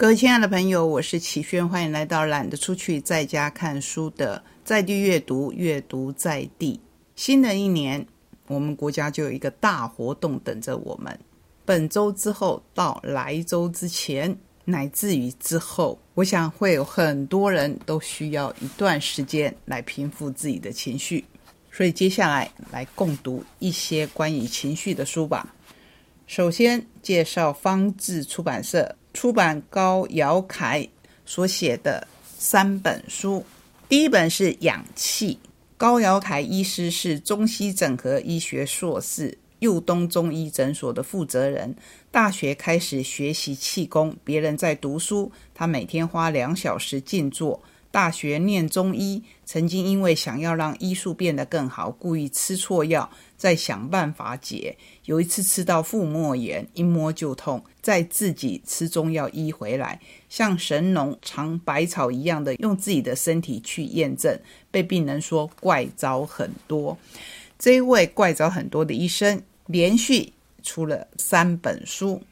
各位亲爱的朋友，我是齐轩，欢迎来到懒得出去在家看书的在地阅读，阅读在地。新的一年，我们国家就有一个大活动等着我们。本周之后到来周之前，乃至于之后，我想会有很多人都需要一段时间来平复自己的情绪。所以接下来来共读一些关于情绪的书吧。首先介绍方志出版社。出版高尧凯所写的三本书，第一本是《氧气》。高尧凯医师是中西整合医学硕士，右东中医诊所的负责人。大学开始学习气功，别人在读书，他每天花两小时静坐。大学念中医，曾经因为想要让医术变得更好，故意吃错药，再想办法解。有一次吃到腹膜炎，一摸就痛，再自己吃中药医回来，像神农尝百草一样的用自己的身体去验证，被病人说怪招很多。这一位怪招很多的医生，连续出了三本书。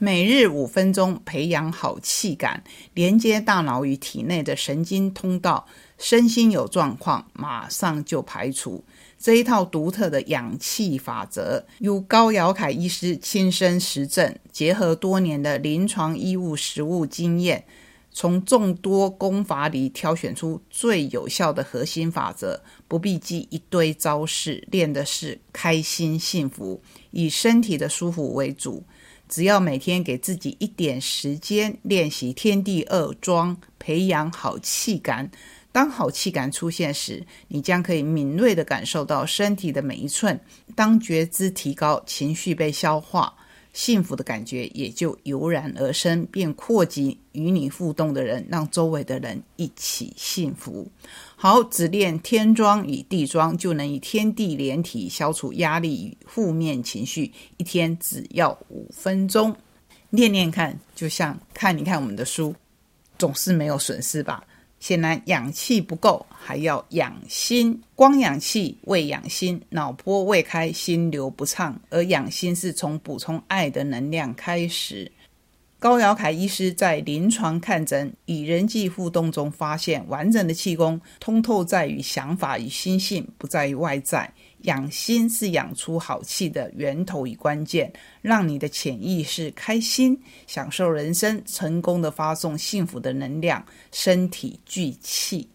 每日五分钟，培养好气感，连接大脑与体内的神经通道，身心有状况，马上就排除。这一套独特的氧气法则，由高尧凯医师亲身实证，结合多年的临床医务实务经验，从众多功法里挑选出最有效的核心法则，不必记一堆招式，练的是开心幸福，以身体的舒服为主。只要每天给自己一点时间练习天地二庄，培养好气感。当好气感出现时，你将可以敏锐地感受到身体的每一寸。当觉知提高，情绪被消化。幸福的感觉也就油然而生，便扩及与你互动的人，让周围的人一起幸福。好，只练天庄与地庄，就能以天地连体，消除压力与负面情绪。一天只要五分钟，练练看，就像看一看我们的书，总是没有损失吧。显然氧气不够，还要养心。光养气未养心，脑波未开，心流不畅。而养心是从补充爱的能量开始。高尧凯医师在临床看诊与人际互动中发现，完整的气功通透在于想法与心性，不在于外在。养心是养出好气的源头与关键，让你的潜意识开心，享受人生，成功的发送幸福的能量，身体聚气。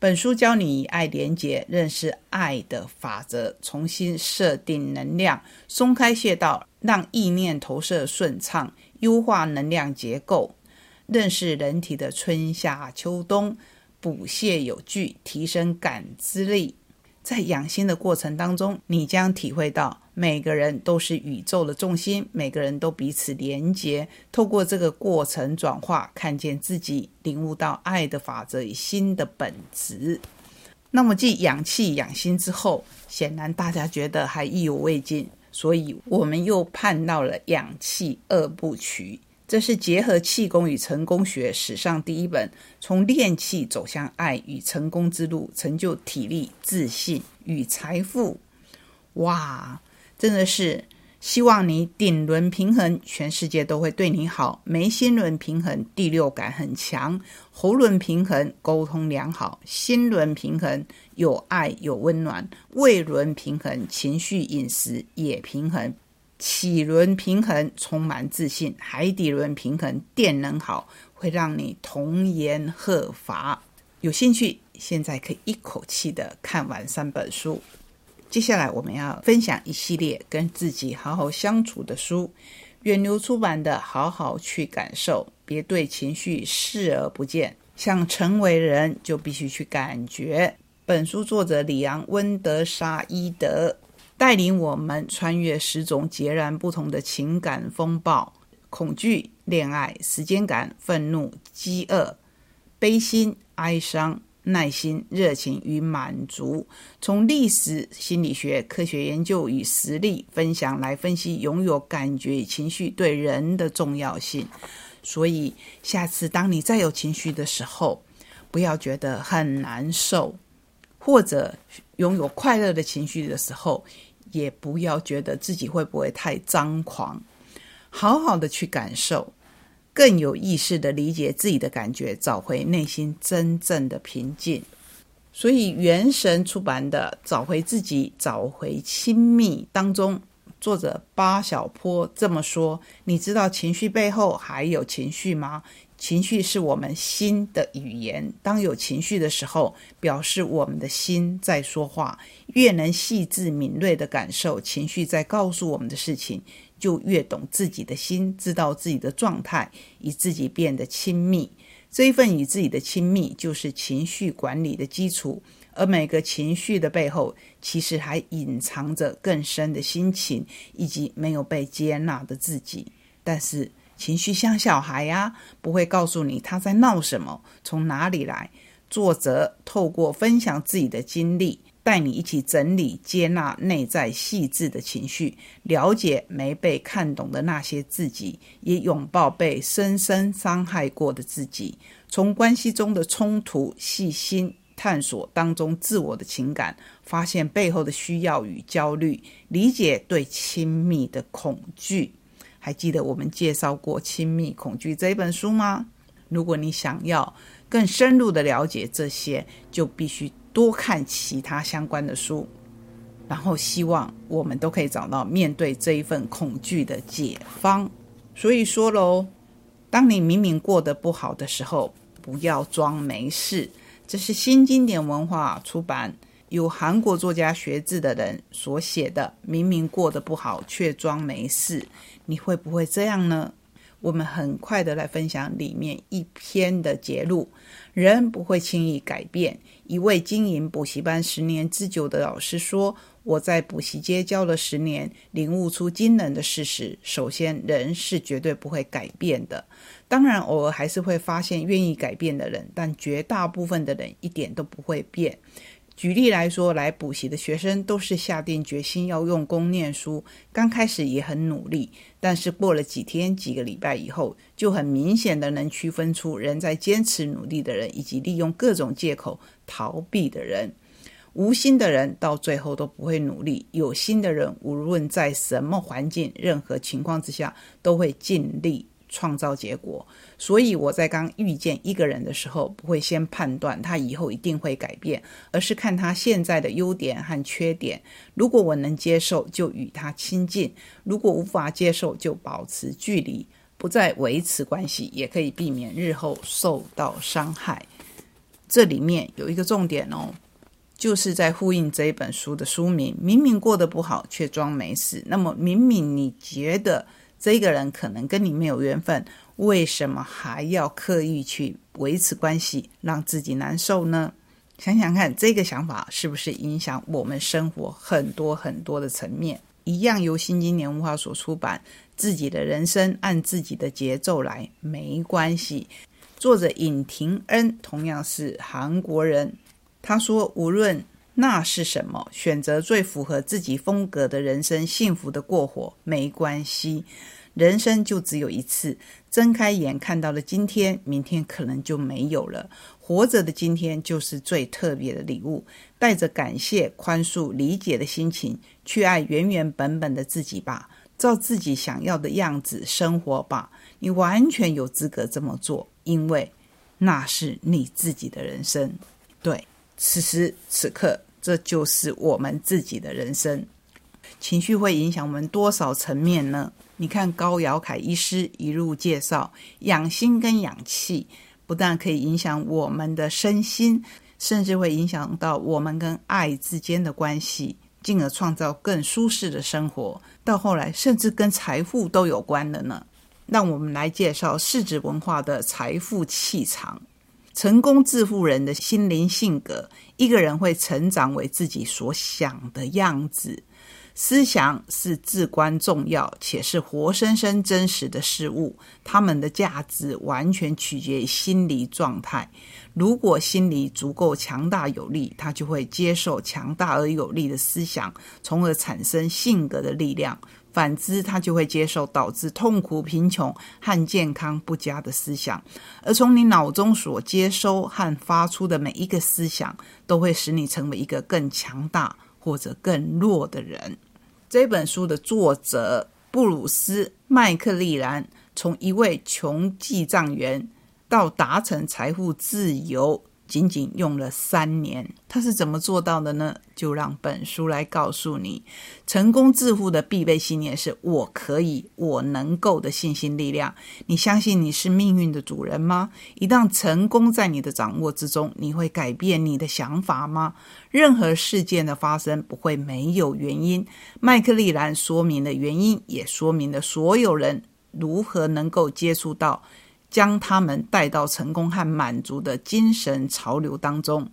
本书教你以爱连结，认识爱的法则，重新设定能量，松开穴道，让意念投射顺畅。优化能量结构，认识人体的春夏秋冬，补泻有据，提升感知力。在养心的过程当中，你将体会到每个人都是宇宙的重心，每个人都彼此连结。透过这个过程转化，看见自己，领悟到爱的法则与心的本质。那么，继养气养心之后，显然大家觉得还意犹未尽。所以，我们又盼到了氧气二部曲。这是结合气功与成功学史上第一本，从练气走向爱与成功之路，成就体力、自信与财富。哇，真的是！希望你顶轮平衡，全世界都会对你好；眉心轮平衡，第六感很强；喉轮平衡，沟通良好；心轮平衡，有爱有温暖；胃轮平衡，情绪饮食也平衡；脐轮平衡，充满自信；海底轮平衡，电能好，会让你童颜鹤发。有兴趣，现在可以一口气的看完三本书。接下来我们要分享一系列跟自己好好相处的书。远流出版的《好好去感受》，别对情绪视而不见。想成为人，就必须去感觉。本书作者里昂·温德沙伊德带领我们穿越十种截然不同的情感风暴：恐惧、恋爱、时间感、愤怒、饥饿、悲心、哀伤。耐心、热情与满足，从历史、心理学、科学研究与实例分享来分析拥有感觉与情绪对人的重要性。所以，下次当你再有情绪的时候，不要觉得很难受；或者拥有快乐的情绪的时候，也不要觉得自己会不会太张狂。好好的去感受，更有意识的理解自己的感觉，找回内心真正的平静。所以，元神出版的《找回自己，找回亲密》当中，作者巴小坡这么说：“你知道情绪背后还有情绪吗？情绪是我们心的语言。当有情绪的时候，表示我们的心在说话。越能细致敏锐的感受情绪在告诉我们的事情。”就越懂自己的心，知道自己的状态，与自己变得亲密。这一份与自己的亲密，就是情绪管理的基础。而每个情绪的背后，其实还隐藏着更深的心情，以及没有被接纳的自己。但是，情绪像小孩呀，不会告诉你他在闹什么，从哪里来。作者透过分享自己的经历。带你一起整理、接纳内在细致的情绪，了解没被看懂的那些自己，也拥抱被深深伤害过的自己。从关系中的冲突，细心探索当中自我的情感，发现背后的需要与焦虑，理解对亲密的恐惧。还记得我们介绍过《亲密恐惧》这一本书吗？如果你想要更深入的了解这些，就必须。多看其他相关的书，然后希望我们都可以找到面对这一份恐惧的解方。所以说喽，当你明明过得不好的时候，不要装没事。这是新经典文化出版，由韩国作家学字的人所写的。明明过得不好，却装没事，你会不会这样呢？我们很快的来分享里面一篇的节录：人不会轻易改变。一位经营补习班十年之久的老师说：“我在补习街教了十年，领悟出惊人的事实。首先，人是绝对不会改变的。当然，偶尔还是会发现愿意改变的人，但绝大部分的人一点都不会变。”举例来说，来补习的学生都是下定决心要用功念书，刚开始也很努力，但是过了几天、几个礼拜以后，就很明显的能区分出人在坚持努力的人，以及利用各种借口逃避的人。无心的人到最后都不会努力，有心的人无论在什么环境、任何情况之下，都会尽力。创造结果，所以我在刚遇见一个人的时候，不会先判断他以后一定会改变，而是看他现在的优点和缺点。如果我能接受，就与他亲近；如果无法接受，就保持距离，不再维持关系，也可以避免日后受到伤害。这里面有一个重点哦，就是在呼应这一本书的书名：明明过得不好，却装没事。那么，明明你觉得？这个人可能跟你没有缘分，为什么还要刻意去维持关系，让自己难受呢？想想看，这个想法是不是影响我们生活很多很多的层面？一样由新经典文化所出版，自己的人生按自己的节奏来，没关系。作者尹廷恩同样是韩国人，他说，无论。那是什么？选择最符合自己风格的人生，幸福的过活没关系。人生就只有一次，睁开眼看到了今天，明天可能就没有了。活着的今天就是最特别的礼物。带着感谢、宽恕、理解的心情，去爱原原本本的自己吧，照自己想要的样子生活吧。你完全有资格这么做，因为那是你自己的人生。对。此时此刻，这就是我们自己的人生。情绪会影响我们多少层面呢？你看高瑶凯医师一路介绍，养心跟养气，不但可以影响我们的身心，甚至会影响到我们跟爱之间的关系，进而创造更舒适的生活。到后来，甚至跟财富都有关了呢。让我们来介绍市值文化的财富气场。成功致富人的心灵性格，一个人会成长为自己所想的样子。思想是至关重要，且是活生生真实的事物。他们的价值完全取决于心理状态。如果心理足够强大有力，他就会接受强大而有力的思想，从而产生性格的力量。反之，他就会接受导致痛苦、贫穷和健康不佳的思想，而从你脑中所接收和发出的每一个思想，都会使你成为一个更强大或者更弱的人。这本书的作者布鲁斯·麦克利兰从一位穷记账员到达成财富自由。仅仅用了三年，他是怎么做到的呢？就让本书来告诉你。成功致富的必备信念是“我可以，我能够”的信心力量。你相信你是命运的主人吗？一旦成功在你的掌握之中，你会改变你的想法吗？任何事件的发生不会没有原因。麦克利兰说明了原因，也说明了所有人如何能够接触到。将他们带到成功和满足的精神潮流当中。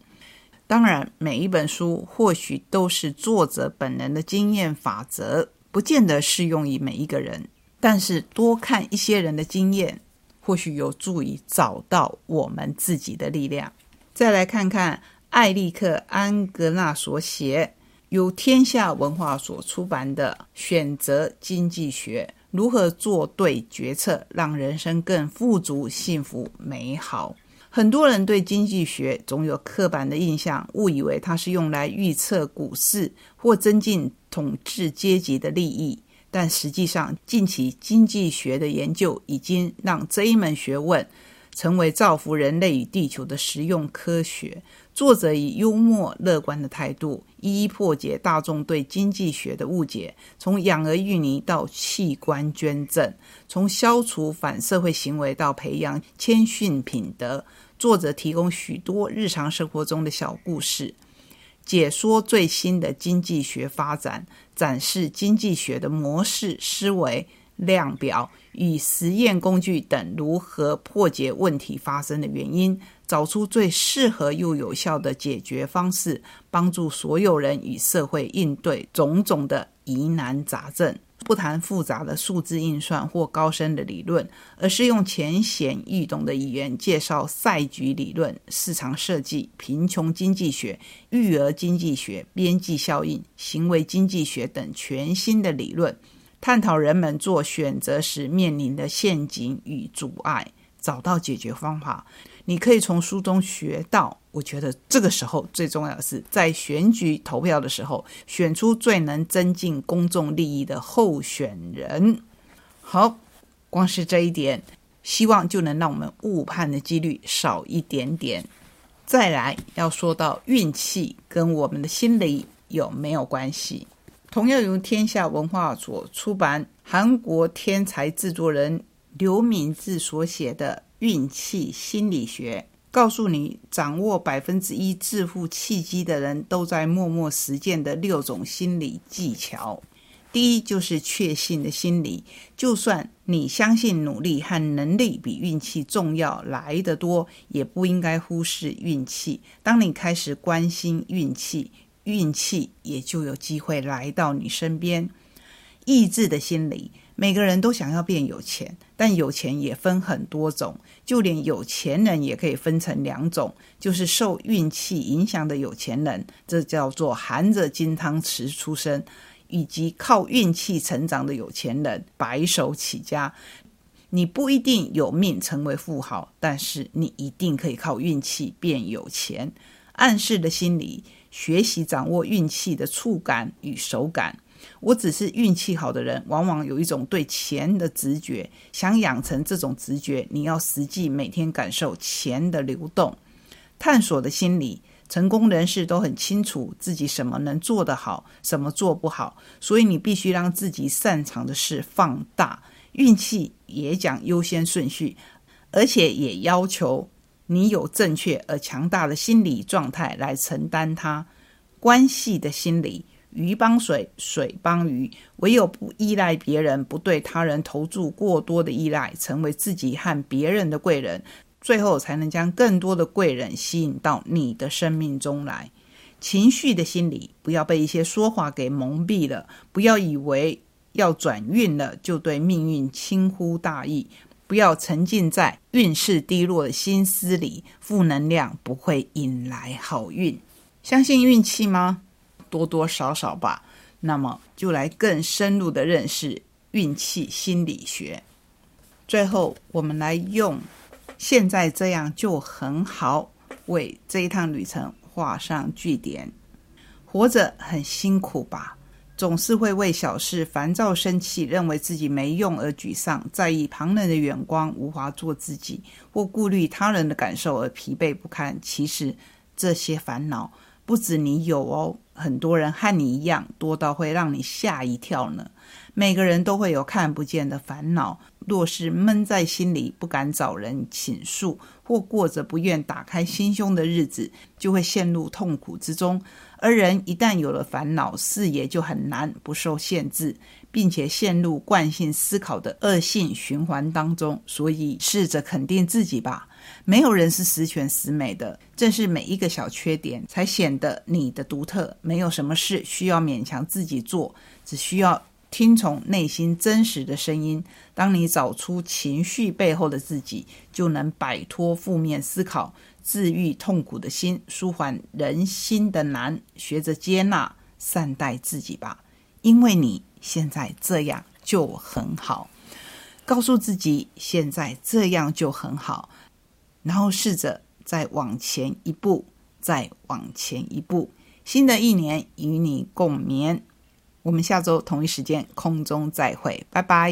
当然，每一本书或许都是作者本人的经验法则，不见得适用于每一个人。但是，多看一些人的经验，或许有助于找到我们自己的力量。再来看看艾利克·安格纳所写、由天下文化所出版的《选择经济学》。如何做对决策，让人生更富足、幸福、美好？很多人对经济学总有刻板的印象，误以为它是用来预测股市或增进统治阶级的利益。但实际上，近期经济学的研究已经让这一门学问成为造福人类与地球的实用科学。作者以幽默乐观的态度，一一破解大众对经济学的误解，从养儿育女到器官捐赠，从消除反社会行为到培养谦逊品德。作者提供许多日常生活中的小故事，解说最新的经济学发展，展示经济学的模式、思维、量表与实验工具等如何破解问题发生的原因。找出最适合又有效的解决方式，帮助所有人与社会应对种种的疑难杂症。不谈复杂的数字运算或高深的理论，而是用浅显易懂的语言介绍赛局理论、市场设计、贫穷经济学、育儿经济学、边际效应、行为经济学等全新的理论，探讨人们做选择时面临的陷阱与阻碍，找到解决方法。你可以从书中学到，我觉得这个时候最重要的是，在选举投票的时候，选出最能增进公众利益的候选人。好，光是这一点，希望就能让我们误判的几率少一点点。再来要说到运气跟我们的心理有没有关系？同样由天下文化所出版，韩国天才制作人刘敏智所写的。运气心理学告诉你，掌握百分之一致富契机的人都在默默实践的六种心理技巧。第一，就是确信的心理。就算你相信努力和能力比运气重要来得多，也不应该忽视运气。当你开始关心运气，运气也就有机会来到你身边。意志的心理。每个人都想要变有钱，但有钱也分很多种，就连有钱人也可以分成两种，就是受运气影响的有钱人，这叫做含着金汤匙出生；以及靠运气成长的有钱人，白手起家。你不一定有命成为富豪，但是你一定可以靠运气变有钱。暗示的心理，学习掌握运气的触感与手感。我只是运气好的人，往往有一种对钱的直觉。想养成这种直觉，你要实际每天感受钱的流动。探索的心理，成功人士都很清楚自己什么能做得好，什么做不好，所以你必须让自己擅长的事放大。运气也讲优先顺序，而且也要求你有正确而强大的心理状态来承担它。关系的心理。鱼帮水，水帮鱼。唯有不依赖别人，不对他人投注过多的依赖，成为自己和别人的贵人，最后才能将更多的贵人吸引到你的生命中来。情绪的心理，不要被一些说话给蒙蔽了，不要以为要转运了就对命运轻忽大意，不要沉浸在运势低落的心思里，负能量不会引来好运。相信运气吗？多多少少吧，那么就来更深入的认识运气心理学。最后，我们来用“现在这样就很好”为这一趟旅程画上句点。活着很辛苦吧？总是会为小事烦躁生气，认为自己没用而沮丧，在意旁人的眼光，无法做自己，或顾虑他人的感受而疲惫不堪。其实这些烦恼不止你有哦，很多人和你一样，多到会让你吓一跳呢。每个人都会有看不见的烦恼，若是闷在心里，不敢找人倾诉，或过着不愿打开心胸的日子，就会陷入痛苦之中。而人一旦有了烦恼，视野就很难不受限制，并且陷入惯性思考的恶性循环当中。所以，试着肯定自己吧。没有人是十全十美的，正是每一个小缺点，才显得你的独特。没有什么事需要勉强自己做，只需要听从内心真实的声音。当你找出情绪背后的自己，就能摆脱负面思考。治愈痛苦的心，舒缓人心的难，学着接纳、善待自己吧，因为你现在这样就很好。告诉自己现在这样就很好，然后试着再往前一步，再往前一步。新的一年与你共勉，我们下周同一时间空中再会，拜拜。